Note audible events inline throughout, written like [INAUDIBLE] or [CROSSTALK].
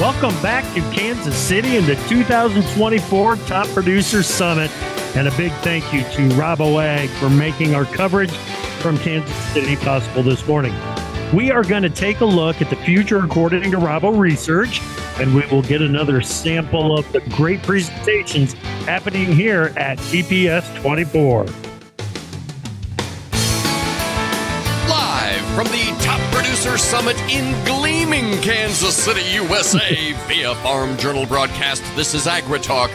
Welcome back to Kansas City and the 2024 Top Producer Summit. And a big thank you to Rabo Ag for making our coverage from Kansas City possible this morning. We are going to take a look at the future according to Rabo Research, and we will get another sample of the great presentations happening here at TPS 24. Live from the Top Producer Summit in gleaming Kansas City, USA, [LAUGHS] via Farm Journal broadcast, this is AgriTalk.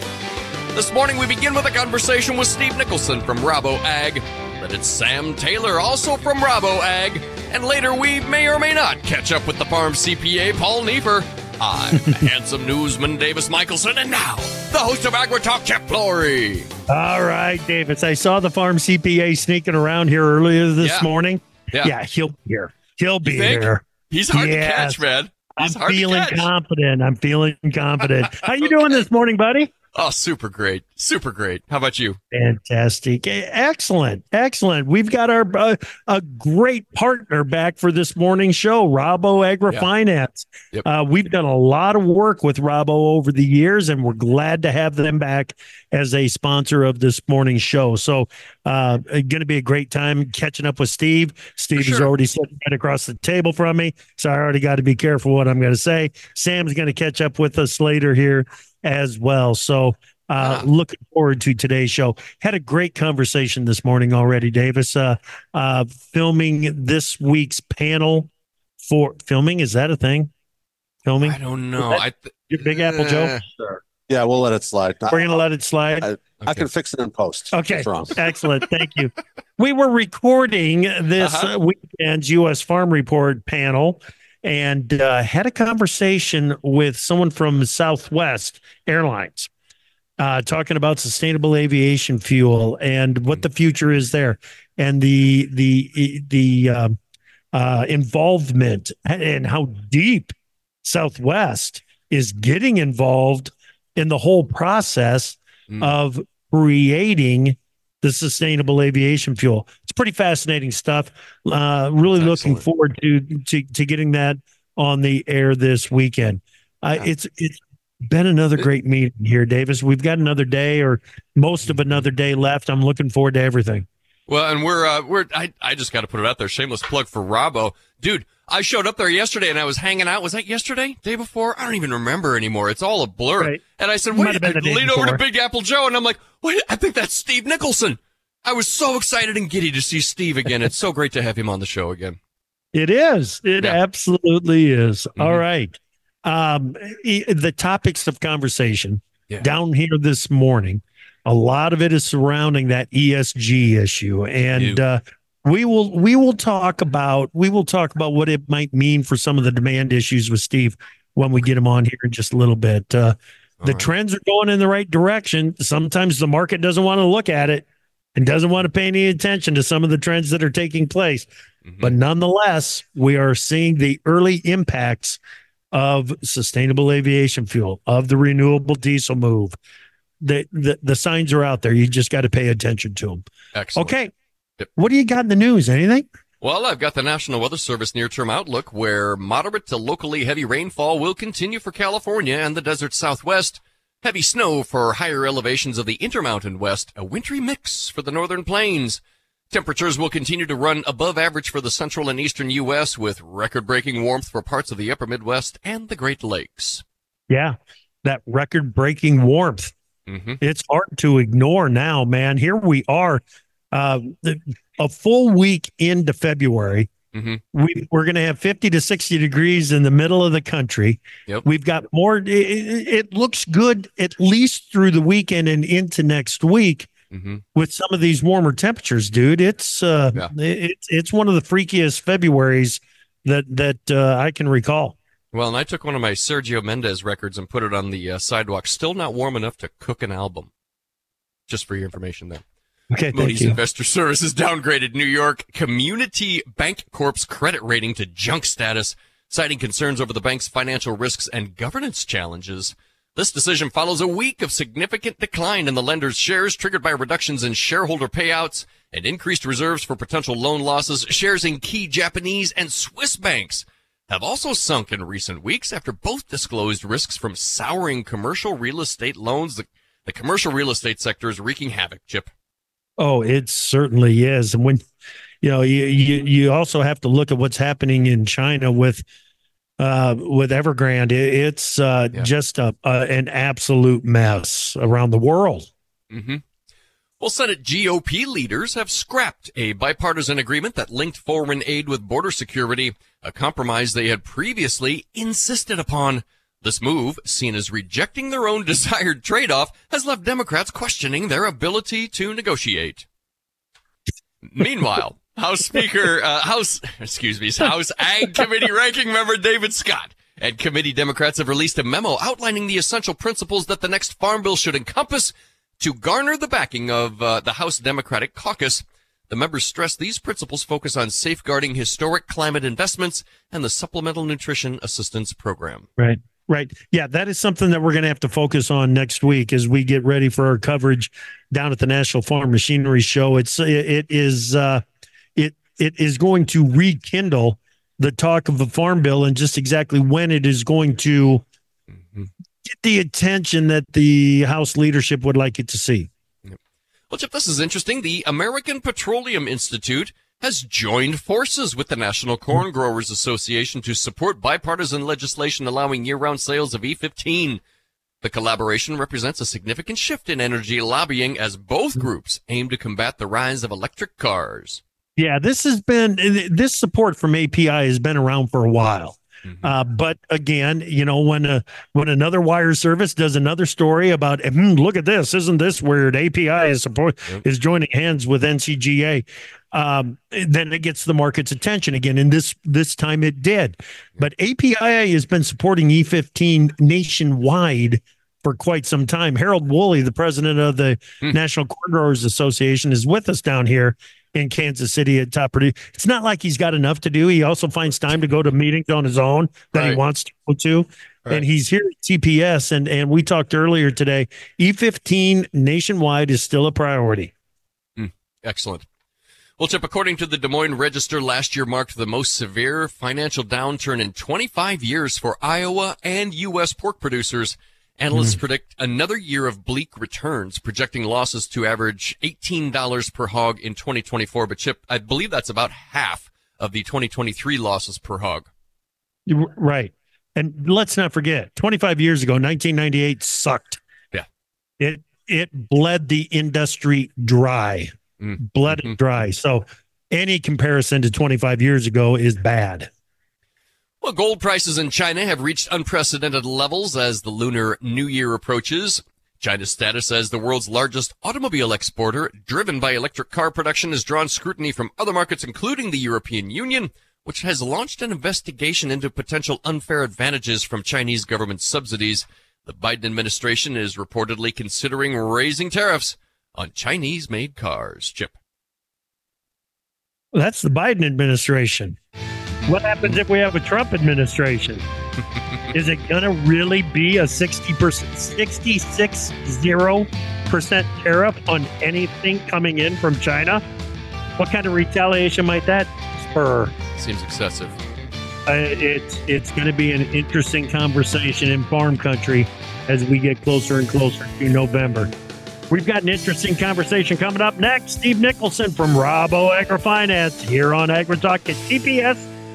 This morning we begin with a conversation with Steve Nicholson from Rabo Ag. Then it's Sam Taylor, also from Rabo Ag. And later we may or may not catch up with the farm CPA, Paul Neiffer. I'm [LAUGHS] handsome newsman Davis Michaelsen, and now the host of AgriTalk, Chip Flory. All right, Davis. I saw the farm CPA sneaking around here earlier this Yeah. morning. Yeah. Yeah, he'll be here. He'll be here. He's hard Yes. to catch, man. He's I'm hard feeling to catch. confident. I'm feeling confident. How you doing this morning, buddy? [LAUGHS] Oh, super great. Super great. How about you? Fantastic. Excellent. Excellent. We've got our uh, a great partner back for this morning show, Rabo AgriFinance. Yep. Uh, we've done a lot of work with Rabo over the years, and we're glad to have them back as a sponsor of this morning show. So, uh, going to be a great time catching up with Steve. Steve is already sitting right across the table from me, so I already got to be careful what I'm going to say. Sam's going to catch up with us later here as well. So, uh, Ah. looking forward to today's show. Had a great conversation this morning already, Davis. Uh, uh, filming this week's panel for filming. Is that a thing? Filming? I don't know. I th- Your Big Apple Joe? Eh, Yeah, we'll let it slide. We're going to let it slide. I- I can fix it in post. Okay. Excellent. Thank you. We were recording this Uh-huh. uh, weekend's U.S. Farm Report panel and uh, had a conversation with someone from Southwest Airlines uh, talking about sustainable aviation fuel and what the future is there and the the the um, uh, involvement and how deep Southwest is getting involved in the whole process Mm. of creating the sustainable aviation fuel. It's pretty fascinating stuff. Uh, really looking forward to, to to getting that on the air this weekend. Uh, Yeah. It's it's been another great meeting here, Davis. We've got another day or most of another day left. I'm looking forward to everything. Well, and we're uh, we're I I just got to put it out there. Shameless plug for Rabo, dude. I showed up there yesterday and I was hanging out. Was that yesterday? Day before? I don't even remember anymore. It's all a blur. Right. And I said, wait, I day over to. Big Apple Joe and I'm like, wait, I think that's Steve Nicholson. I was so excited and giddy to see Steve again. It's so great to have him on the show again. It is. It Yeah. absolutely is. All Mhm. right. Um, the topics of conversation Yeah. down here this morning, a lot of it is surrounding that ESG issue, and uh, we will we will talk about we will talk about what it might mean for some of the demand issues with Steve when we get him on here in just a little bit. Uh, the right. trends are going in the right direction. Sometimes the market doesn't want to look at it and doesn't want to pay any attention to some of the trends that are taking place. Mhm. But nonetheless, we are seeing the early impacts of sustainable aviation fuel, of the renewable diesel move. The, the, the signs are out there. You just got to pay attention to them. Excellent. Okay. Yep. What do you got in the news? Anything? Well, I've got the National Weather Service near term outlook where moderate to locally heavy rainfall will continue for California and the desert southwest. Heavy snow for higher elevations of the Intermountain West, a wintry mix for the northern plains. Temperatures will continue to run above average for the central and eastern U.S. with record breaking warmth for parts of the upper Midwest and the Great Lakes. Yeah. That record breaking warmth. hmm It's hard to ignore now, man. Here we are, uh, the, a full week into February. hmm we, we're going to have 50 to 60 degrees in the middle of the country. Yep. We've got more. It it looks good at least through the weekend and into next week hmm with some of these warmer temperatures, dude. It's uh, Yeah. it's it's one of the freakiest Februarys that that uh, I can recall. Well, and I took one of my Sergio Mendes records and put it on the uh, sidewalk. Still not warm enough to cook an album. just for your information there. Okay, Moody's thank you. Investor Services [LAUGHS] downgraded New York Community Bank Corp's credit rating to junk status, citing concerns over the bank's financial risks and governance challenges. This decision follows a week of significant decline in the lender's shares triggered by reductions in shareholder payouts and increased reserves for potential loan losses. Shares in key Japanese and Swiss banks have also sunk in recent weeks after both disclosed risks from souring commercial real estate loans. The, the commercial real estate sector is wreaking havoc, Chip. Oh, it certainly is. And when you know, you you, you also have to look at what's happening in China with uh, with Evergrande. It, it's uh, Yeah. just a, an absolute mess around the world. Mm-hmm. Well, Senate GOP leaders have scrapped a bipartisan agreement that linked foreign aid with border security, a compromise they had previously insisted upon. This move, seen as rejecting their own [LAUGHS] desired trade-off, has left Democrats questioning their ability to negotiate. Meanwhile, House Speaker, uh, House, excuse me, House Ag Committee Ranking Member David Scott and committee Democrats have released a memo outlining the essential principles that the next farm bill should encompass to garner the backing of uh, the House Democratic caucus. The members stress these principles focus on safeguarding historic climate investments and the Supplemental Nutrition Assistance Program. Right. Right. Yeah, that is something that we're going to have to focus on next week as we get ready for our coverage down at the National Farm Machinery Show. It's it, is uh it is going to rekindle the talk of the farm bill and just exactly when it is going to mm-hmm. get the attention that the House leadership would like it to see. Well, Chip, this is interesting. The American Petroleum Institute has joined forces with the National Corn hmm. Growers Association to support bipartisan legislation allowing year-round sales of E15. The collaboration represents a significant shift in energy lobbying as both hmm. groups aim to combat the rise of electric cars. Yeah, this has been this support from API has been around for a while. Uh, but again, you know, when uh, when another wire service does another story about, hmm, look at this, isn't this weird? API is support Yep. is joining hands with NCGA. Um, then it gets the market's attention again, and this this time it did. But API has been supporting E15 nationwide for quite some time. Harold Wolle, the president of the Hmm. National Corn Growers Association, is with us down here in Kansas City at Top Purdue. It's not like he's got enough to do. He also finds time to go to meetings on his own that he wants to go to. Right. And he's here at TPS. And, and we talked earlier today. E15 nationwide is still a priority. Hmm. Excellent. Well, Chip, according to the Des Moines Register, last year marked the most severe financial downturn in 25 years for Iowa and U.S. pork producers. Analysts predict another year of bleak returns, projecting losses to average $18 per hog in 2024. But Chip, I believe that's about half of the 2023 losses per hog. Right. And let's not forget, 25 years ago, 1998 sucked. Yeah. It it bled the industry dry. Mm. Bled Mhm. it dry. So any comparison to 25 years ago is bad. Well, gold prices in China have reached unprecedented levels as the Lunar New Year approaches. China's status as the world's largest automobile exporter, driven by electric car production, has drawn scrutiny from other markets, including the European Union, which has launched an investigation into potential unfair advantages from Chinese government subsidies. The Biden administration is reportedly considering raising tariffs on Chinese made cars. Chip. That's the Biden administration. What happens if we have a Trump administration? [LAUGHS] Is it going to really be a 60%, 66 percent tariff on anything coming in from China? What kind of retaliation might that spur? Seems excessive. Uh, it's it's going to be an interesting conversation in farm country as we get closer and closer to November. We've got an interesting conversation coming up next. Steve Nicholson from Rabo AgriFinance here on AgriTalk at TPS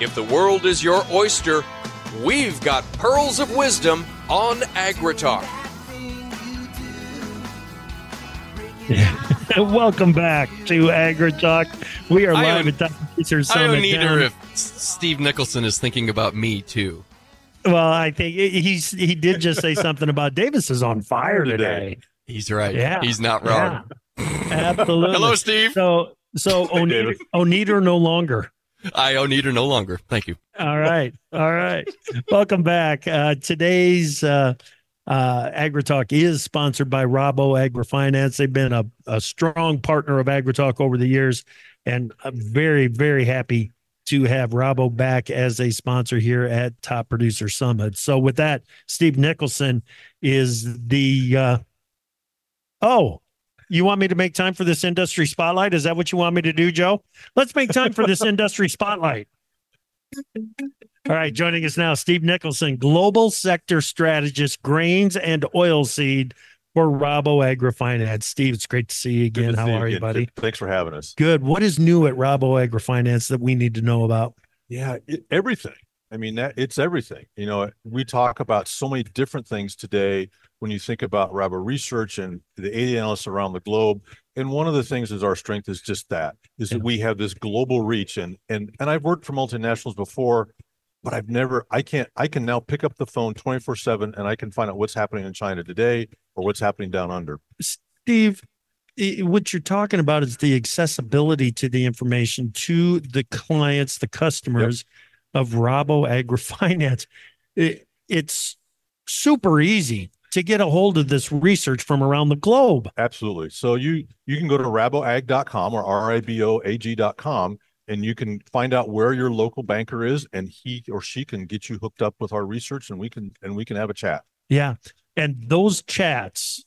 If the world is your oyster, we've got pearls of wisdom on AgriTalk. [LAUGHS] Welcome back to AgriTalk. We are I live don't- at Top Producer I Summit. don't either if Steve Nicholson is thinking about me too. Well, I think he's he did just say [LAUGHS] something about Davis is on fire today. He's right. Yeah, He's not wrong. Yeah, absolutely. Hello, Steve. So so [LAUGHS] Oneater, Oneater no longer. I don't need her no longer. Thank you. All right. All right. Welcome back. Uh, today's uh, uh, AgriTalk is sponsored by Rabo AgriFinance. They've been a, a strong partner of AgriTalk over the years, and I'm very, very happy to have Rabo back as a sponsor here at Top Producer Summit. So, with that, Steve Nicholson is the. Uh, oh, you want me to make time for this industry spotlight? Is that what you want me to do, Joe? Let's make time for this [LAUGHS] industry spotlight. All right, joining us now, Steve Nicholson, Global Sector Strategist, Grains and Oilseed for Rabo AgriFinance. Steve, it's great to see you again. to How see are you, buddy? Thanks for having us. Good. What is new at Rabo AgriFinance that we need to know about? Yeah, it, everything. I mean, that it's everything. You know, we talk about so many different things today when you think about Rabo Research and the 80 analysts around the globe. And one of the things is our strength is just that is that we have this global reach. And and and I've worked for multinationals before, but I've never. I can't. I can now pick up the phone 24 seven and I can find out what's happening in China today or what's happening down under. Steve, what you're talking about is the accessibility to the information to the clients, the customers of Rabo AgriFinance. [LAUGHS] It, it's super easy to get a hold of this research from around the globe. Absolutely. So you you can go to raboag.com or r-i-b-o-a-g.com and you can find out where your local banker is and he or she can get you hooked up with our research and we can and we can have a chat. Yeah. And those chats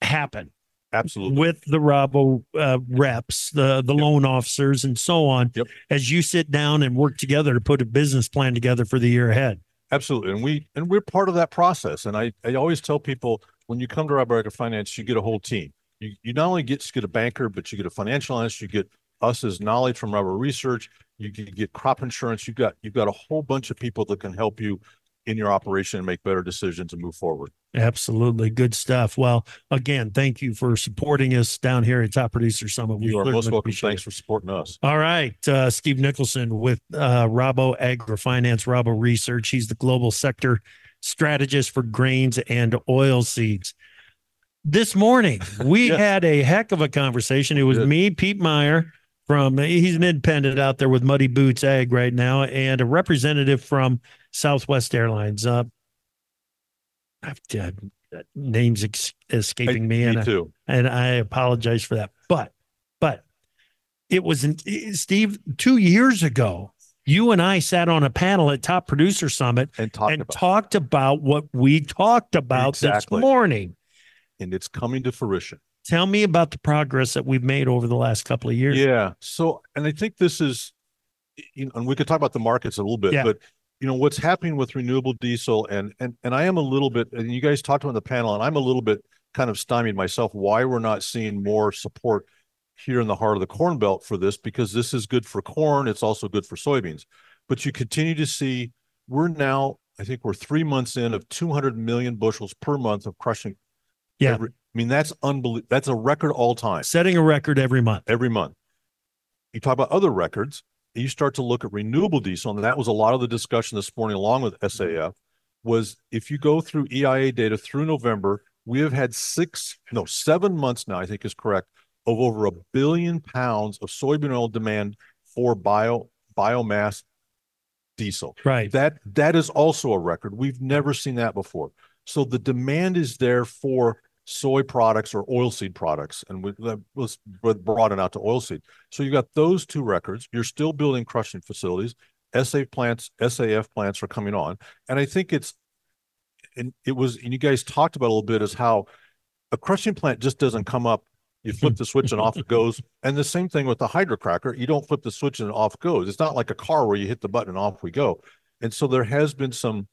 happen Absolutely. with the Rabo uh, reps, the, the loan officers, and so on Yep. as you sit down and work together to put a business plan together for the year ahead. Absolutely. And we and we're part of that process. And I, I always tell people when you come to Rabo Finance, you get a whole team. You you not only get, get a banker, but you get a financial analyst, you get us as knowledge from Rabo Research, you get crop insurance, you've got you've got a whole bunch of people that can help you in your operation and make better decisions and move forward. Absolutely. Good stuff. Well, again, thank you for supporting us down here at Top Producer Summit. We You are most welcome. Thanks it. for supporting us. All right. Uh, Steve Nicholson with uh, Rabo AgriFinance, Rabo Research. He's the global sector strategist for grains and oil seeds. This morning, we [LAUGHS] Yes. had a heck of a conversation. It was Good. me, Pete Meyer, from he's an independent out there with Muddy Boots Ag right now, and a representative from Southwest Airlines. Uh, I've uh, names ex- escaping me, and Me I- and I apologize for that. But, but it was in, Steve two years ago. You and I sat on a panel at Top Producer Summit And talk and about talked about what we talked about Exactly. this morning. and it's coming to fruition. Tell me about the progress that we've made over the last couple of years. Yeah. So, and I think this is, you know, and we could talk about the markets a little bit, Yeah. but you know what's happening with renewable diesel, and and and I am a little bit, and you guys talked on the panel, and I'm a little bit kind of stymied myself why we're not seeing more support here in the heart of the corn belt for this because this is good for corn, it's also good for soybeans, but you continue to see we're now, I think we're three months in of 200 million bushels per month of crushing. Yeah. every- I mean that's unbelievable. That's a record all time Setting a record every month. every month. You talk about other records. you start to look at renewable diesel, and that was a lot of the discussion this morning, along with SAF, mm-hmm. was if you go through EIA data through November, we have had six, no, seven months now, I think is correct, of over a billion pounds of soybean oil demand for bio biomass diesel. Right. That that is also a record. We've never seen that before. So the demand is there for soy products or oilseed products, and we, that was broadened out to oilseed. So you've got those two records. You're still building crushing facilities. SAF plants, SAF plants are coming on, and I think it's, and it was, and you guys talked about a little bit is how a crushing plant just doesn't come up. You flip the switch and off it goes. And the same thing with the hydrocracker. You don't flip the switch and off it goes. It's not like a car where you hit the button and off we go. And so there has been some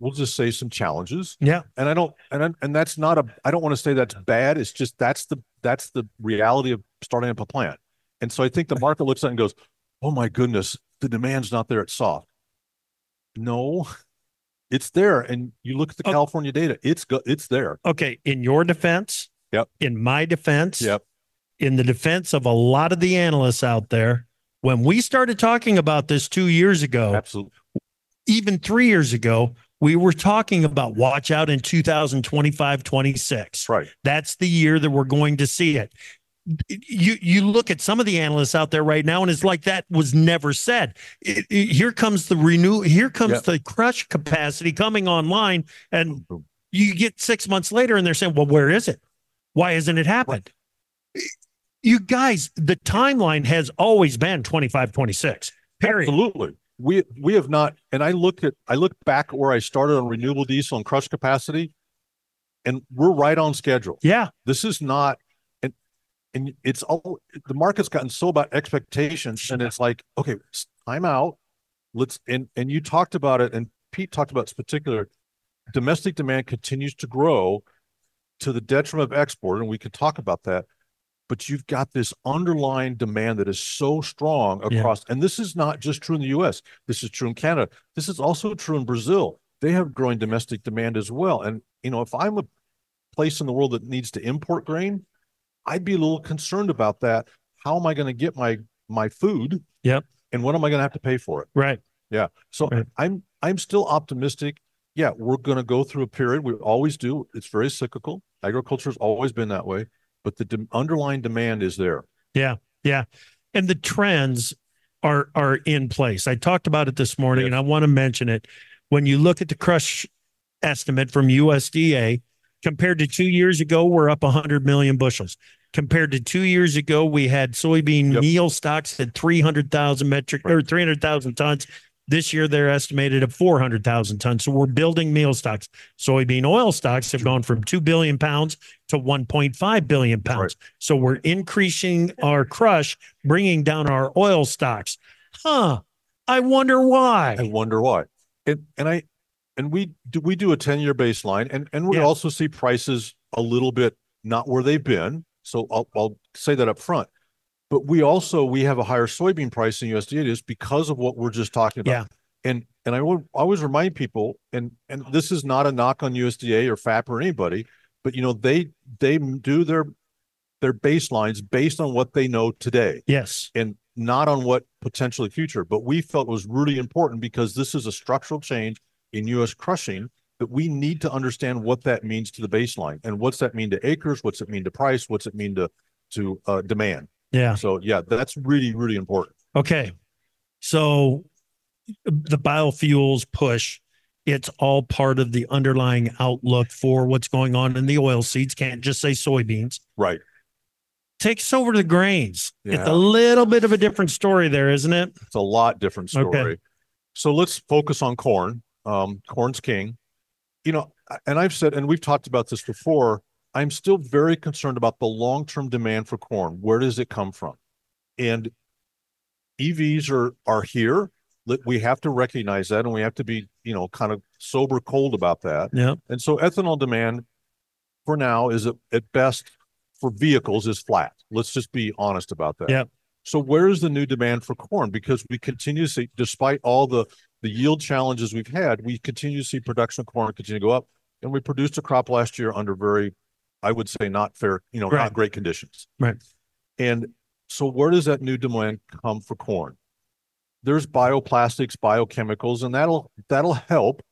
we'll just say some challenges. Yeah. And I don't and and that's not a I don't want to say that's bad. It's just that's the that's the reality of starting up a plant. And so I think the market looks at it and goes, "Oh my goodness, the demand's not there at soft." No. It's there and you look at the Oh. California data, it's go, it's there. Okay. In your defense, Yep. in my defense, Yep. in the defense of a lot of the analysts out there, when we started talking about this two years ago, Absolutely. even three years ago, we were talking about watch out in 2025, 26. Right. That's the year that we're going to see it. You you look at some of the analysts out there right now, and it's like that was never said. It- it- here comes the renew. Here comes Yep. the crush capacity coming online, and you get six months later, and they're saying, "Well, where is it? Why hasn't it happened?" You guys, the timeline has always been 25, 26. Period. Absolutely. We we have not, and I look at I look back at where I started on renewable diesel and crush capacity, and we're right on schedule. Yeah. This is not, and and it's all the market's gotten so about expectations, and it's like, okay, time out. Let's and and you talked about it, and Pete talked about this particular. Domestic demand continues to grow to the detriment of export, and we could talk about that. But you've got this underlying demand that is so strong Yeah. across, and this is not just true in the U.S. This is true in Canada. This is also true in Brazil. They have growing domestic demand as well. And you know, if I'm a place in the world that needs to import grain, I'd be a little concerned about that. How am I going to get my my food? Yep. And what am I going to have to pay for it? Right. Yeah. So Right. I'm I'm still optimistic. Yeah, we're going to go through a period. We always do. It's very cyclical. Agriculture has always been that way, but the de- underlying demand is there. Yeah, yeah, and the trends are are in place. I talked about it this morning, Yes. and I want to mention it. When you look at the crush estimate from USDA compared to two years ago, we're up 100 million bushels. Compared to two years ago, we had soybean Yep. meal stocks at 300,000 metric or 300,000 tons. This year, they're estimated at 400,000 tons. So we're building meal stocks. Soybean oil stocks have gone from 2 billion pounds to 1.5 billion pounds. So we're increasing our crush, bringing down our oil stocks. Huh. I wonder why. I wonder why. And and I and we do we do a 10-year baseline and and we Yeah. also see prices a little bit not where they've been. So I'll I'll say that up front. But we also we have a higher soybean price in USDA is because of what we're just talking about. Yeah. And and I will always remind people, and and this is not a knock on USDA or FAP or anybody, but you know they they do their their baselines based on what they know today Yes. and not on what potentially future. But we felt was really important because this is a structural change in U.S. crushing that we need to understand what that means to the baseline and what's that mean to acres, what's it mean to price, what's it mean to to uh, demand. Yeah. So yeah, that's really really important. Okay. So the biofuels push, it's all part of the underlying outlook for what's going on in the oil seeds. Can't just say soybeans. Right. Take us over to the grains. It's a little bit of a different story there, isn't it? It's a lot different story Okay. So let's focus on corn. Um, corn's king. You know, and I've said, and we've talked about this before. I'm still very concerned about the long-term demand for corn. Where does it come from? And EVs are are here. We have to recognize that, and we have to be, you know, kind of sober cold about that. Yeah. And so ethanol demand for now is at, best for vehicles is flat. Let's just be honest about that. Yep. So where is the new demand for corn? Because we continue to see, despite all the the yield challenges we've had, we continue to see production of corn continue to go up. And we produced a crop last year under very, I would say, not fair, you know, Right. not great conditions. Right. And so where does that new demand come for corn? there's bioplastics, biochemicals, and that'll that'll help.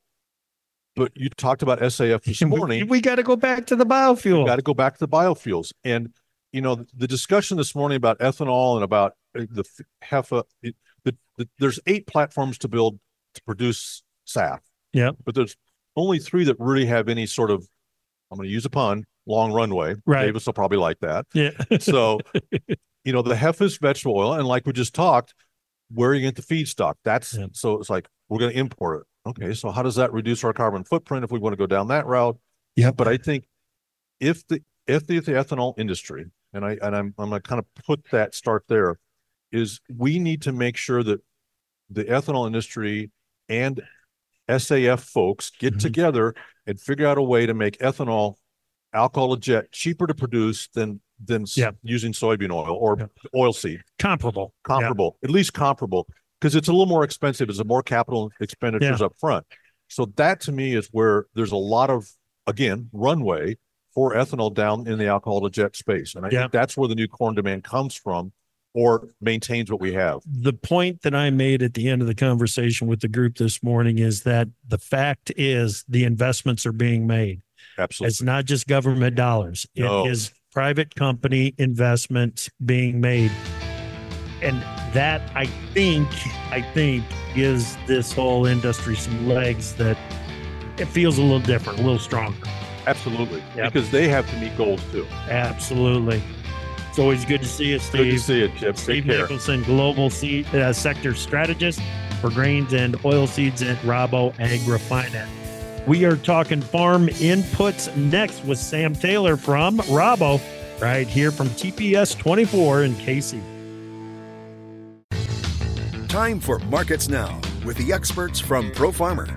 But you talked about SAF this [LAUGHS] morning. we, we got to go back to the biofuel. We got to go back to the biofuels, and you know the discussion this morning about ethanol and about uh, the HEFA. It, the, the, there's eight platforms to build to produce SAF. Yeah, but there's only three that really have any sort of. I'm going to use a pun. Long runway. Right. Davis will probably like that. Yeah. so, [LAUGHS] you know, the HEFA is vegetable oil, and like we just talked, where you get the feedstock. That's yeah. so it's like we're going to import it. Okay, so how does that reduce our carbon footprint if we want to go down that route? Yeah, but I think if the if the, if the ethanol industry and I and I'm I'm going to kind of put that start there is we need to make sure that the ethanol industry and SAF folks get mm-hmm. together and figure out a way to make ethanol alcohol to jet cheaper to produce than than yeah. using soybean oil or yeah. oil seed. Comparable. Comparable. Yeah. At least comparable because it's a little more expensive. It's a more capital expenditures up front. So that to me is where there's a lot of again runway for ethanol down in the alcohol to jet space. And I think that's where the new corn demand comes from or maintains what we have. The point that I made at the end of the conversation with the group this morning is that the fact is the investments are being made. Absolutely. It's not just government dollars. No. It is private company investments being made. And that I think, I think gives this whole industry some legs that it feels a little different, a little stronger. Absolutely. Yep. Because they have to meet goals too. Absolutely. It's always good to see you, Steve. Good to see you, Chip. Steve Take Nicholson, Global seed, uh, Sector Strategist for grains and oilseeds at Rabo AgriFinance. We are talking farm inputs next with Sam Taylor from Rabo, right here from TPS 24 in KC. Time for Markets Now with the experts from Pro Farmer.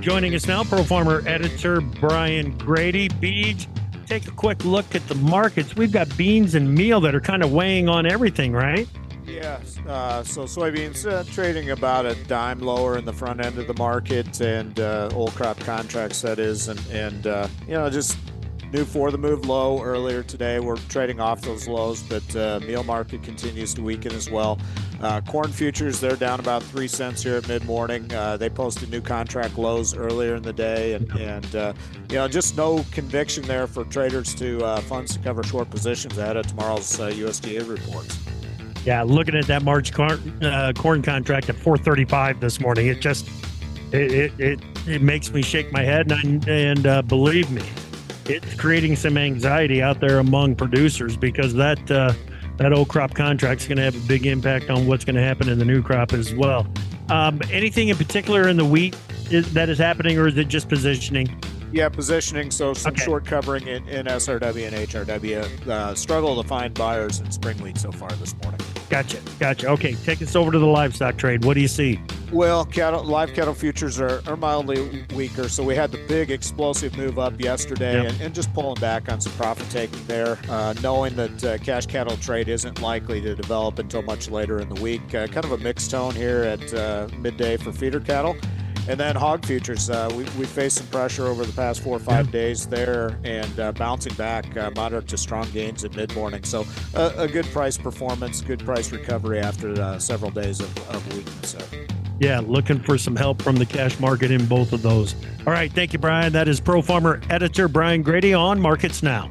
Joining us now, Pro Farmer editor Brian Grete. Beej, take a quick look at the markets. We've got beans and meal that are kind of weighing on everything, right? Yes. Uh, so soybeans uh, trading about a dime lower in the front end of the market, and uh, old crop contracts that is, and and uh, you know just new for the move low earlier today. We're trading off those lows, but uh, meal market continues to weaken as well. Uh, corn futures they're down about three cents here at mid morning. Uh, they posted new contract lows earlier in the day, and and uh, you know just no conviction there for traders to uh, funds to cover short positions ahead of tomorrow's USDA reports. Yeah, looking at that March corn, uh, corn contract at 435 this morning, it just it, it it, it makes me shake my head and and uh, believe me, it's creating some anxiety out there among producers because that uh, that old crop contract is going to have a big impact on what's going to happen in the new crop as well. Um, anything in particular in the wheat is, that is happening, or is it just positioning? Yeah, positioning. So some Okay. short covering in, in SRW and HRW. Uh, struggle to find buyers in spring wheat so far this morning. Gotcha, gotcha. Okay, take us over to the livestock trade. What do you see? Well, cattle, live cattle futures are, are mildly weaker. So we had the big explosive move up yesterday Yep. and, and just pulling back on some profit taking there, uh, knowing that uh, cash cattle trade isn't likely to develop until much later in the week. Uh, kind of a mixed tone here at uh, midday for feeder cattle. And then hog futures, uh, we, we faced some pressure over the past four or five days there and uh, bouncing back uh, moderate to strong gains at mid morning. So a good price performance, good price recovery after uh, several days of, of weakness there. Yeah, looking for some help from the cash market in both of those. All right, thank you, Brian. That is Pro Farmer editor Brian Grete on Markets Now.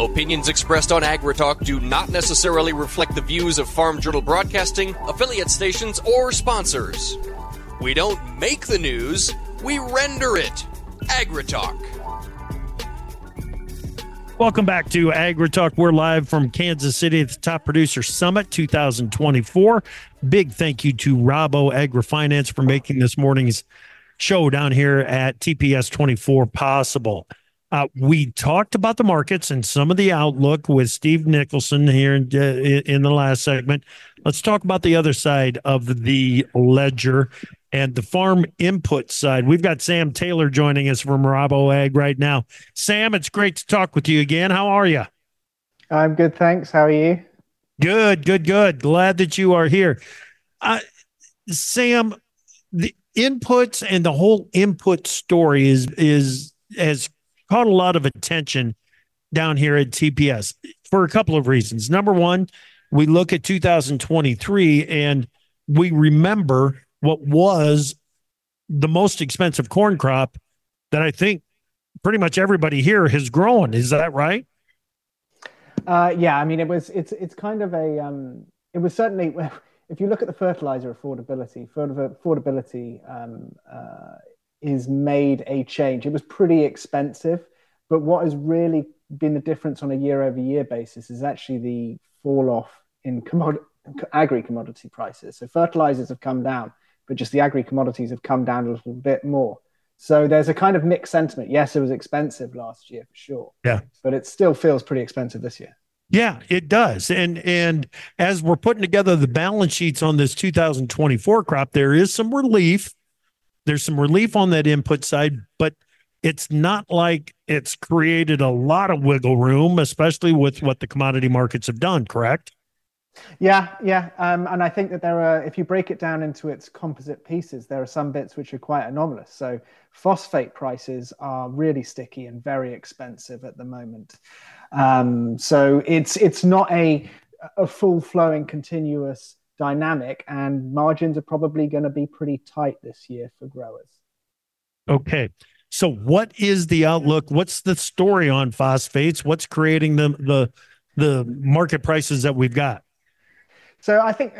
Opinions expressed on AgriTalk do not necessarily reflect the views of Farm Journal Broadcasting, affiliate stations, or sponsors. We don't make the news, we render it. AgriTalk. Welcome back to AgriTalk. We're live from Kansas City at the Top Producer Summit 2024. Big thank you to Rabo AgriFinance for making this morning's show down here at TPS 24 possible. Uh, we talked about the markets and some of the outlook with Steve Nicholson here in, uh, in the last segment. Let's talk about the other side of the ledger and the farm input side. We've got Sam Taylor joining us from Rabo Ag right now. Sam, it's great to talk with you again. How are you? I'm good, thanks. How are you? Good, good, good. Glad that you are here. Uh, Sam, the inputs and the whole input story is is has caught a lot of attention down here at TPS for a couple of reasons. Number one, we look at 2023 and we remember what was the most expensive corn crop that I think pretty much everybody here has grown. Is that right? Uh, yeah, I mean, it was it's it's kind of a um, it was certainly [LAUGHS] if you look at the fertilizer affordability, affordability um, uh, is made a change. It was pretty expensive, but what has really been the difference on a year over year basis is actually the fall off in commodity agri commodity prices. So fertilizers have come down, but just the agri commodities have come down a little bit more. So there's a kind of mixed sentiment. Yes, it was expensive last year for sure. Yeah. But it still feels pretty expensive this year. Yeah, it does. And and as we're putting together the balance sheets on this 2024 crop, there is some relief there's some relief on that input side, but it's not like it's created a lot of wiggle room, especially with what the commodity markets have done, correct? Yeah, yeah. Um, and I think that there are, if you break it down into its composite pieces, there are some bits which are quite anomalous. So, phosphate prices are really sticky and very expensive at the moment. Um, so, it's it's not a, a full flowing, continuous dynamic, and margins are probably going to be pretty tight this year for growers. Okay. So, what is the outlook? What's the story on phosphates? What's creating the the the market prices that we've got? So, I think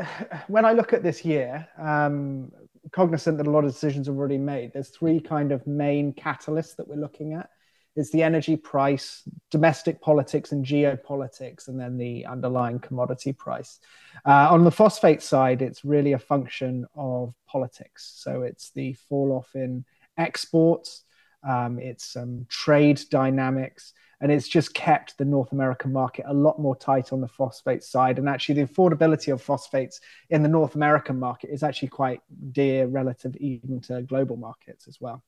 when I look at this year, um, cognizant that a lot of decisions are already made, there's three kind of main catalysts that we're looking at. It's the energy price, domestic politics, and geopolitics, and then the underlying commodity price. Uh, on the phosphate side, it's really a function of politics. So it's the fall off in exports, um, it's um, trade dynamics, and it's just kept the North American market a lot more tight on the phosphate side. And actually, the affordability of phosphates in the North American market is actually quite dear relative even to global markets as well.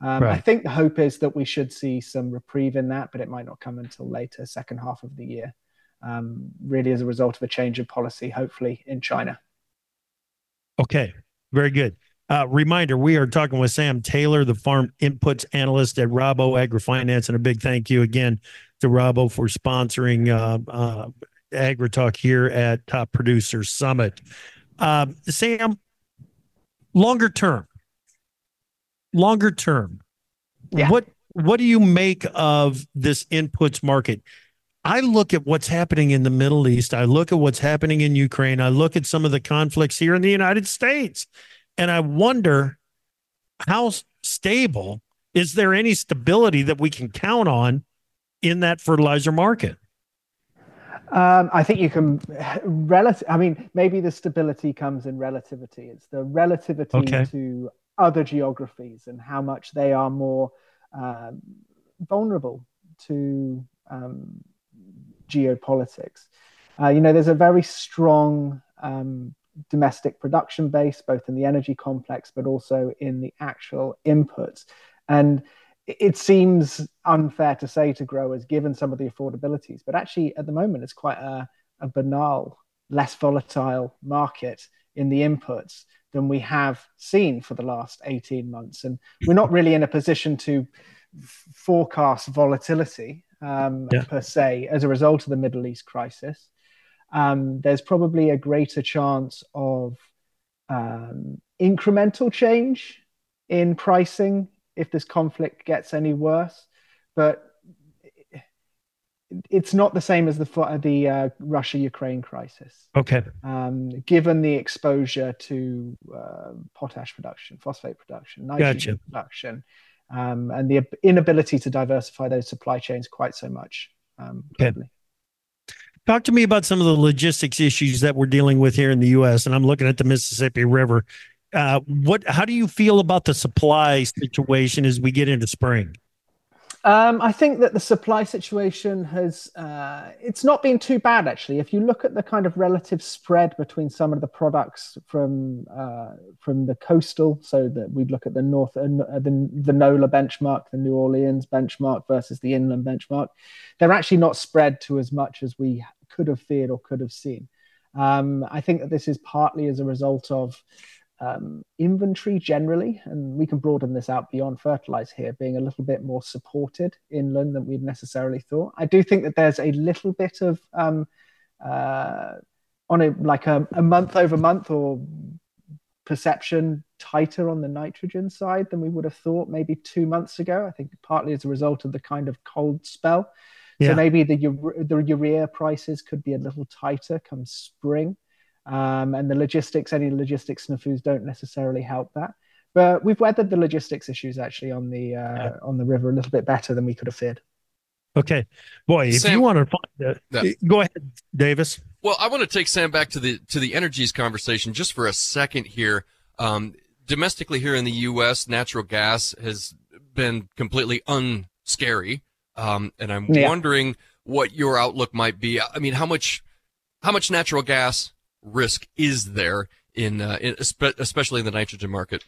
Um, right. I think the hope is that we should see some reprieve in that, but it might not come until later, second half of the year, um, really as a result of a change of policy, hopefully in China. Okay, very good. Uh, reminder: We are talking with Sam Taylor, the farm inputs analyst at Rabo AgriFinance, and a big thank you again to Rabo for sponsoring uh, uh, AgriTalk here at Top Producer Summit. Uh, Sam, longer term, longer term, yeah. what what do you make of this inputs market? I look at what's happening in the Middle East. I look at what's happening in Ukraine. I look at some of the conflicts here in the United States, and I wonder how stable is there any stability that we can count on in that fertilizer market? Um, I think you can relative. I mean, maybe the stability comes in relativity. It's the relativity okay. to other geographies and how much they are more um, vulnerable to um, geopolitics. Uh, you know, there's a very strong um, domestic production base, both in the energy complex, but also in the actual inputs. And it seems unfair to say to growers, given some of the affordabilities, but actually at the moment it's quite a, a banal, less volatile market in the inputs than we have seen for the last 18 months. And we're not really in a position to f- forecast volatility um, yeah. per se as a result of the Middle East crisis. Um, there's probably a greater chance of um, incremental change in pricing if this conflict gets any worse. But it's not the same as the the uh, Russia Ukraine crisis. Okay. Um, given the exposure to uh, potash production, phosphate production, nitrogen gotcha. production, um, and the inability to diversify those supply chains quite so much. Um, okay. Talk to me about some of the logistics issues that we're dealing with here in the U.S. And I'm looking at the Mississippi River. Uh, what? How do you feel about the supply situation as we get into spring? Um, I think that the supply situation has uh, it's not been too bad actually. If you look at the kind of relative spread between some of the products from uh, from the coastal, so that we'd look at the north uh, the the NOLA benchmark, the New Orleans benchmark versus the inland benchmark, they're actually not spread to as much as we could have feared or could have seen. Um, I think that this is partly as a result of um, inventory generally, and we can broaden this out beyond fertilizer here, being a little bit more supported inland than we'd necessarily thought. I do think that there's a little bit of um, uh, on a like a, a month over month or perception tighter on the nitrogen side than we would have thought maybe two months ago. I think partly as a result of the kind of cold spell. Yeah. So maybe the the urea prices could be a little tighter come spring. Um, and the logistics, any logistics snafus don't necessarily help that. But we've weathered the logistics issues actually on the uh, yeah. on the river a little bit better than we could have feared. Okay, boy, if Sam, you want to find it, go ahead, Davis. Well, I want to take Sam back to the to the energies conversation just for a second here. Um, domestically here in the U.S., natural gas has been completely unscary, um, and I'm yeah. wondering what your outlook might be. I mean, how much how much natural gas risk is there in, uh, in especially in the nitrogen market?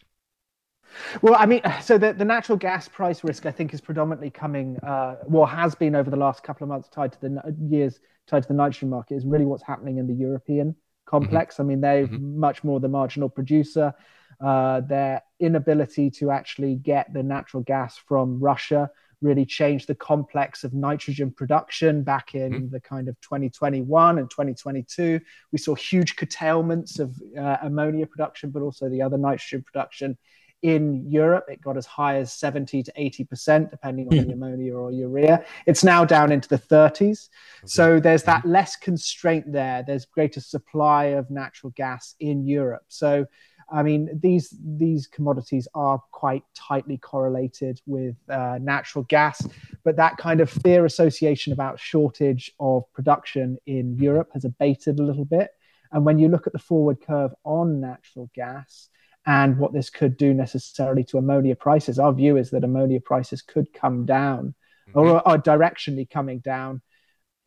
Well, I mean, so the, the natural gas price risk, I think, is predominantly coming, uh, well, has been over the last couple of months tied to the years tied to the nitrogen market, is really what's happening in the European complex. Mm-hmm. I mean, they're mm-hmm. much more the marginal producer. Uh, their inability to actually get the natural gas from Russia really changed the complex of nitrogen production back in mm-hmm. the kind of 2021 and 2022. We saw huge curtailments of uh, ammonia production, but also the other nitrogen production in Europe. It got as high as 70 to 80%, depending on mm-hmm. the ammonia or urea. It's now down into the 30s. Okay. So there's that mm-hmm. less constraint there. There's greater supply of natural gas in Europe. So I mean, these these commodities are quite tightly correlated with uh, natural gas, but that kind of fear association about shortage of production in Europe has abated a little bit. And when you look at the forward curve on natural gas and what this could do necessarily to ammonia prices, our view is that ammonia prices could come down mm-hmm. or are directionally coming down.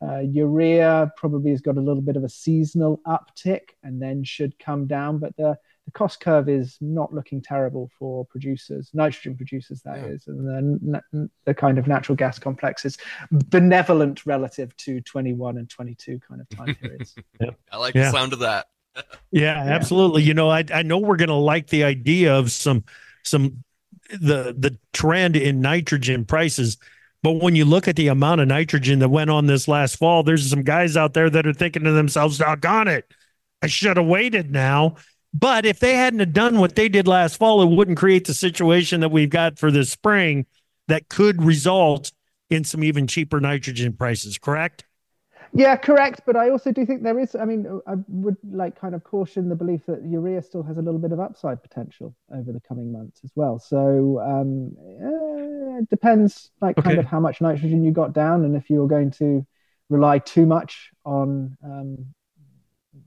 Uh, urea probably has got a little bit of a seasonal uptick and then should come down, but the the cost curve is not looking terrible for producers, nitrogen producers, That yeah. is, and the, the kind of natural gas complex is benevolent relative to 21 and 22 kind of time [LAUGHS] periods. yeah. I like yeah. the sound of that. [LAUGHS] yeah, absolutely. You know, I, I know we're going to like the idea of some, some, the, the trend in nitrogen prices. But when you look at the amount of nitrogen that went on this last fall, there's some guys out there that are thinking to themselves, doggone it. I should have waited now but if they hadn't have done what they did last fall, it wouldn't create the situation that we've got for this spring that could result in some even cheaper nitrogen prices, correct? Yeah, correct. But I also do think there is, I mean, I would like kind of caution the belief that urea still has a little bit of upside potential over the coming months as well. So um, it depends, like, okay. kind of how much nitrogen you got down and if you're going to rely too much on um,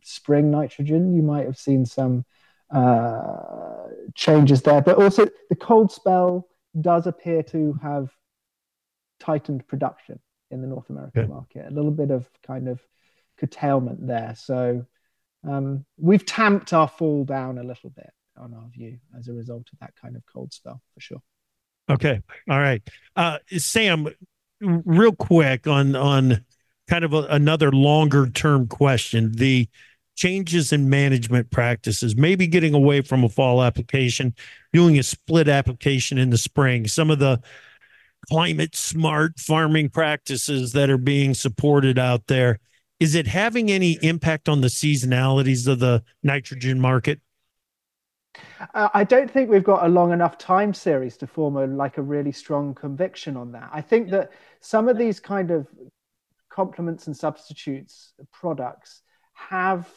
spring nitrogen, you might have seen some uh, changes there. But also, the cold spell does appear to have tightened production in the North American yeah. market. A little bit of kind of curtailment there. So um, we've tamped our fall down a little bit on our view as a result of that kind of cold spell for sure. Okay. All right. Uh, Sam, real quick on on kind of a, another longer term question. The changes in management practices, maybe getting away from a fall application, doing a split application in the spring. Some of the climate smart farming practices that are being supported out there. Is it having any impact on the seasonalities of the nitrogen market? Uh, I don't think we've got a long enough time series to form a like a really strong conviction on that. I think that some of these kind of complements and substitutes products have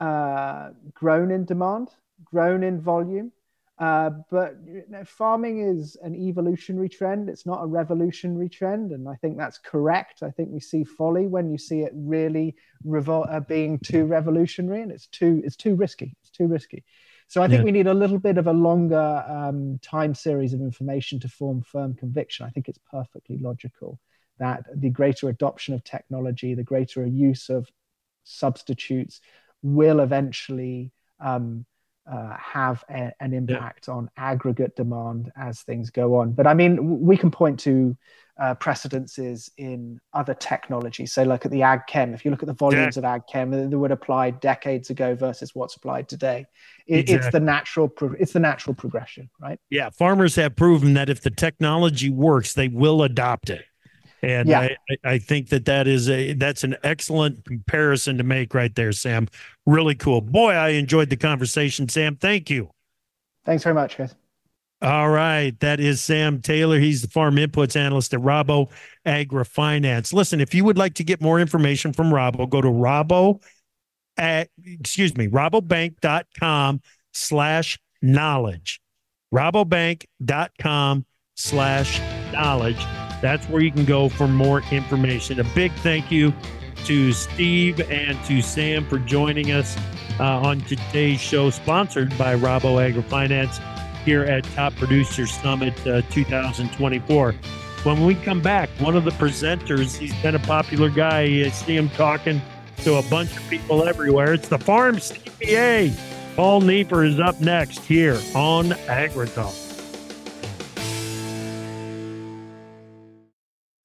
uh, grown in demand, grown in volume. Uh, but you know, farming is an evolutionary trend. It's not a revolutionary trend, and I think that's correct. I think we see folly when you see it really revol- uh, being too revolutionary, and it's too it's too risky. It's too risky. So I think yeah. we need a little bit of a longer um, time series of information to form firm conviction. I think it's perfectly logical that the greater adoption of technology, the greater use of substitutes, will eventually um, uh, have a, an impact yeah. on aggregate demand as things go on. But I mean, we can point to uh, precedences in other technologies. So, look at the ag chem. If you look at the volumes yeah. of ag chem that would apply decades ago versus what's applied today, it, exactly. it's the natural. Pro- it's the natural progression, right? Yeah, farmers have proven that if the technology works, they will adopt it. And yeah. I, I think that that is a that's an excellent comparison to make right there, Sam. Really cool. Boy, I enjoyed the conversation, Sam. Thank you. Thanks very much, guys. All right. That is Sam Taylor. He's the farm inputs analyst at Rabo AgriFinance. Listen, if you would like to get more information from Rabo, go to Rabo at, excuse me, rabobank.com slash knowledge. Rabobank.com slash knowledge. That's where you can go for more information. A big thank you to Steve and to Sam for joining us uh, on today's show, sponsored by Rabo AgriFinance here at Top Producer Summit uh, 2024. When we come back, one of the presenters, he's been a popular guy. I see him talking to a bunch of people everywhere. It's the Farm CPA. Paul Neiffer is up next here on AgriTalk.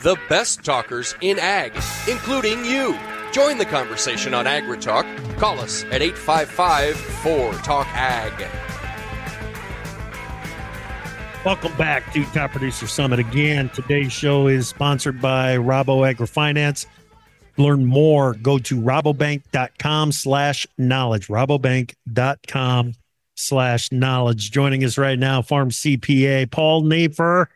The best talkers in ag, including you. Join the conversation on AgriTalk. Call us at 855 4 Talk Ag. Welcome back to Top Producer Summit again. Today's show is sponsored by Rabo AgriFinance. Learn more. Go to rabobank.com slash knowledge. Rabobank.com slash knowledge. Joining us right now, Farm CPA Paul Neiffer.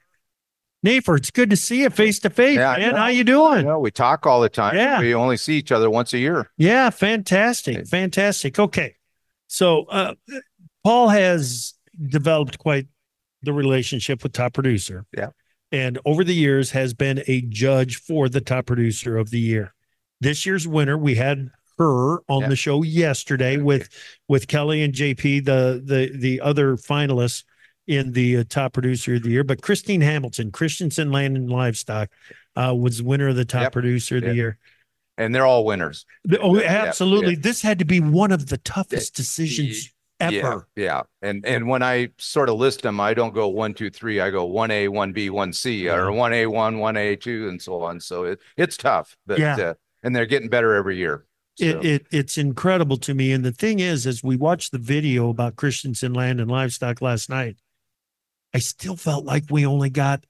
Neiffer, it's good to see you face to face, man. How you doing? You we talk all the time. Yeah. We only see each other once a year. Yeah, fantastic. Fantastic. Okay. So uh, Paul has developed quite the relationship with Top Producer. Yeah. And over the years has been a judge for the Top Producer of the Year. This year's winner, we had her on Yeah. the show yesterday with with Kelly and JP, the the the other finalists in the uh, top producer of the year. But Christine Hamilton, Christiansen Land and Livestock, uh, was winner of the top Yep. producer of the year. And they're all winners. Oh, absolutely! yeah. This had to be one of the toughest decisions ever. Yeah, yeah. And and when I sort of list them, I don't go one, two, three. I go one A, one B, one C, or one A, one, one A, two, and so on. So it it's tough, but Yeah. uh, and they're getting better every year. So, It, it it's incredible to me. And the thing is, as we watched the video about Christiansen Land and Livestock last night, I still felt like we only got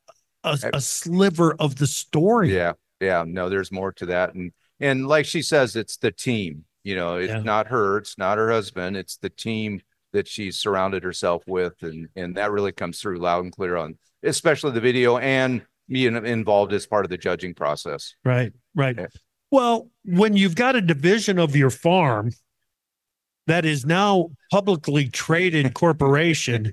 a, uh, a sliver of the story. yeah, yeah. No, there's more to that, and and like she says, it's the team. You know, it's Yeah. not her, it's not her husband, it's the team that she's surrounded herself with, and and that really comes through loud and clear on, especially the video and me in- involved as part of the judging process. Right, right. Yeah. Well, when you've got a division of your farm that is now publicly traded [LAUGHS] corporation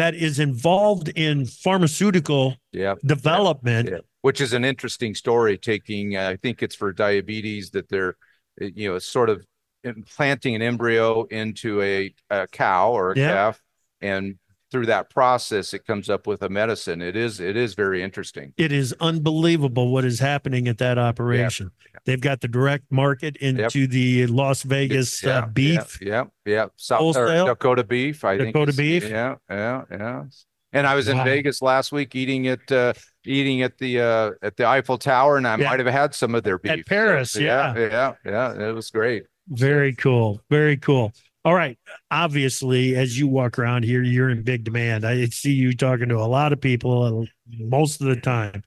that is involved in pharmaceutical Yeah. development, Yeah. Which is an interesting story. Taking, uh, I think it's for diabetes that they're, uh, you know, sort of implanting an embryo into a, a cow or a Yeah. calf, and through that process, it comes up with a medicine. It is, it is very interesting. it is unbelievable what is happening at that operation. They've got the direct market into the Las Vegas uh, beef. Yeah, yeah. South Wholesale? Dakota beef. I Dakota it's- beef? Yeah, yeah, yeah. And I was in Wow. Vegas last week eating it uh, eating at the uh, at the Eiffel Tower, and I Yeah. might have had some of their beef At Paris, So, yeah. yeah, yeah, yeah. It was great. Very cool. Very cool. All right. Obviously, as you walk around here, you're in big demand. I see you talking to a lot of people uh, most of the time.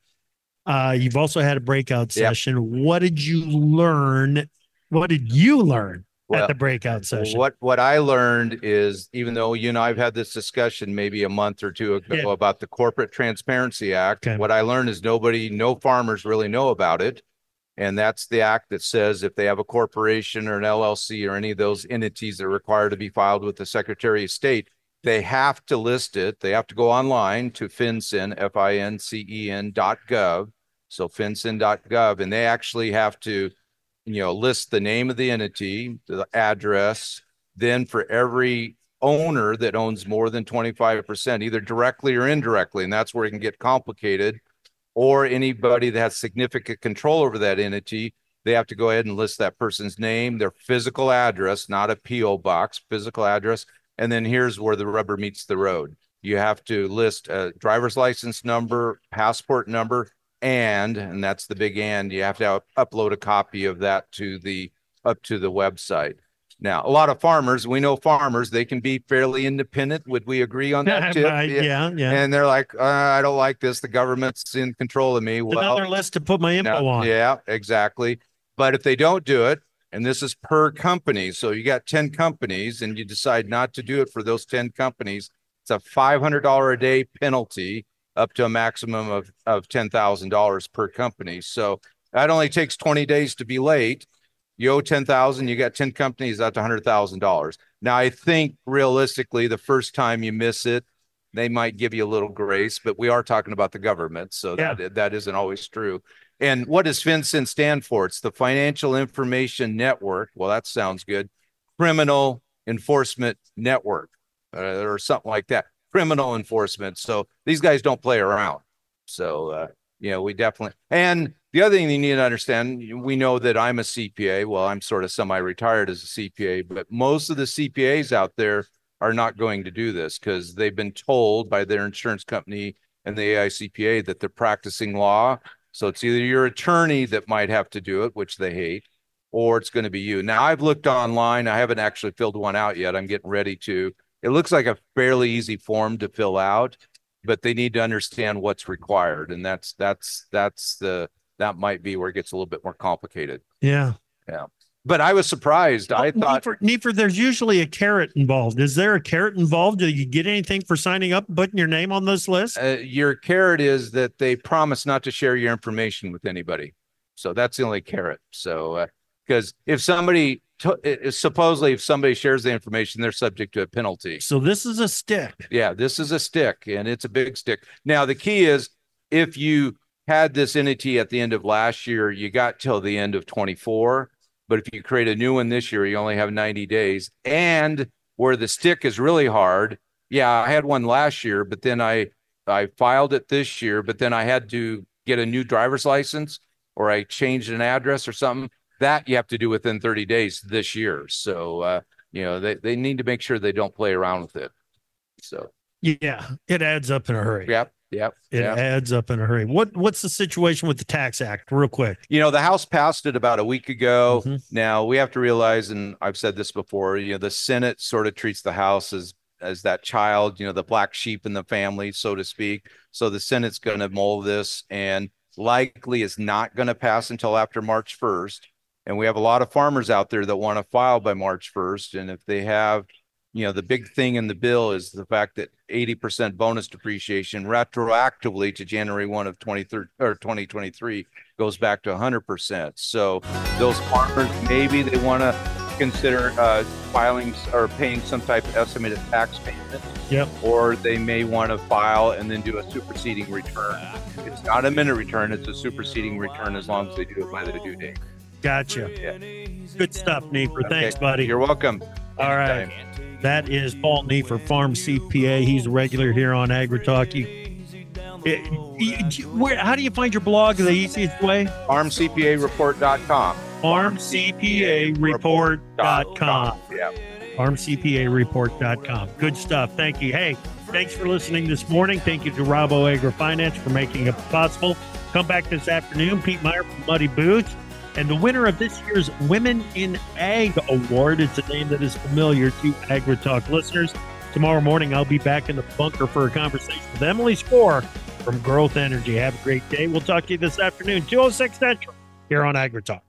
Uh, you've also had a breakout Yep. session. What did you learn? What did you learn Well, at the breakout session? What what I learned is even though you and I've had this discussion maybe a month or two ago Yeah. about the Corporate Transparency Act, Okay. what I learned is nobody, no farmers really know about it. And that's the act that says if they have a corporation or an LLC or any of those entities that are required to be filed with the Secretary of State, they have to list it. They have to go online to FinCEN, F-I-N-C-E-N dot gov. So FinCEN.gov, and they actually have to you know, list the name of the entity, the address, then for every owner that owns more than 25%, either directly or indirectly, and that's where it can get complicated, or anybody that has significant control over that entity, they have to go ahead and list that person's name, their physical address, not a PO box, physical address. And then here's where the rubber meets the road. You have to list a driver's license number, passport number, and and that's the big and you have to upload a copy of that to the up to the website now a lot of farmers we know farmers they can be fairly independent would we agree on that [LAUGHS] tip? Yeah, yeah. and they're like uh, i don't like this the government's in control of me well another list to put my info no, on. yeah exactly but if they don't do it and this is per company so you got 10 companies and you decide not to do it for those 10 companies it's a $500 a day penalty up to a maximum of, of $10,000 per company. So that only takes 20 days to be late. You owe 10,000, you got 10 companies, that's $100,000. Now, I think realistically, the first time you miss it, they might give you a little grace, but we are talking about the government. So that, that isn't always true. And what does FinCEN stand for? It's the Financial Information Network. Well, that sounds good. Criminal Enforcement Network uh, or something like that. Criminal enforcement. So these guys don't play around. So, uh, you know, we definitely, and the other thing you need to understand, we know that I'm a CPA. Well, I'm sort of semi retired as a CPA, but most of the CPAs out there are not going to do this because they've been told by their insurance company and the AICPA that they're practicing law. So it's either your attorney that might have to do it, which they hate, or it's going to be you. Now, I've looked online. I haven't actually filled one out yet. I'm getting ready to. It looks like a fairly easy form to fill out, but they need to understand what's required, and that's that's that's the that might be where it gets a little bit more complicated. Yeah. Yeah, but I was surprised. I thought Neiffer, Neiffer, there's usually a carrot involved. Is there a carrot involved? Do you get anything for signing up, putting your name on this list? uh, your carrot is that they promise not to share your information with anybody. So that's the only carrot. So because if somebody to, supposedly if somebody shares the information, they're subject to a penalty. So this is a stick. Yeah, this is a stick and it's a big stick. Now, the key is if you had this entity at the end of last year, you got till the end of 24. But if you create a new one this year, you only have 90 days. And where the stick is really hard, yeah, I had one last year, but then I I filed it this year, but then I had to get a new driver's license or I changed an address or something. That you have to do within 30 days this year. So uh, you know, they, they need to make sure they don't play around with it. So yeah, it adds up in a hurry. Yep. Yep. It yep. adds up in a hurry. What what's the situation with the tax act, real quick? You know, the House passed it about a week ago. Mhm. Now we have to realize, and I've said this before, you know, the Senate sort of treats the House as as that child, you know, the black sheep in the family, so to speak. So the Senate's going to mold this and likely is not going to pass until after March 1st. And we have a lot of farmers out there that want to file by March 1st. And if they have, you know, the big thing in the bill is the fact that 80% bonus depreciation retroactively to January 1 of 23 or 2023 goes back to 100%. So those farmers, maybe they want to consider uh, filing or paying some type of estimated tax payment. Yep. Or they may want to file and then do a superseding return. It's not an amended return, it's a superseding return as long as they do it by the due date. Gotcha. Yeah. Good stuff. Thanks, Okay. buddy. You're welcome. All right. That is Paul Neiffer, Farm CPA. He's a regular here on AgriTalk. You, it- you- where, how do you find your blog the easiest way? FarmCPAReport.com. FarmCPAReport.com. Yeah. FarmCPAReport.com. Good stuff. Thank you. Hey, thanks for listening this morning. Thank you to Rabo AgriFinance for making it possible. Come back this afternoon. Pete Meyer from Muddy Boots. And the winner of this year's Women in Ag Award is a name that is familiar to AgriTalk listeners. Tomorrow morning, I'll be back in the bunker for a conversation with Emily Skor from Growth Energy. Have a great day. We'll talk to you this afternoon, 206 Central, here on AgriTalk.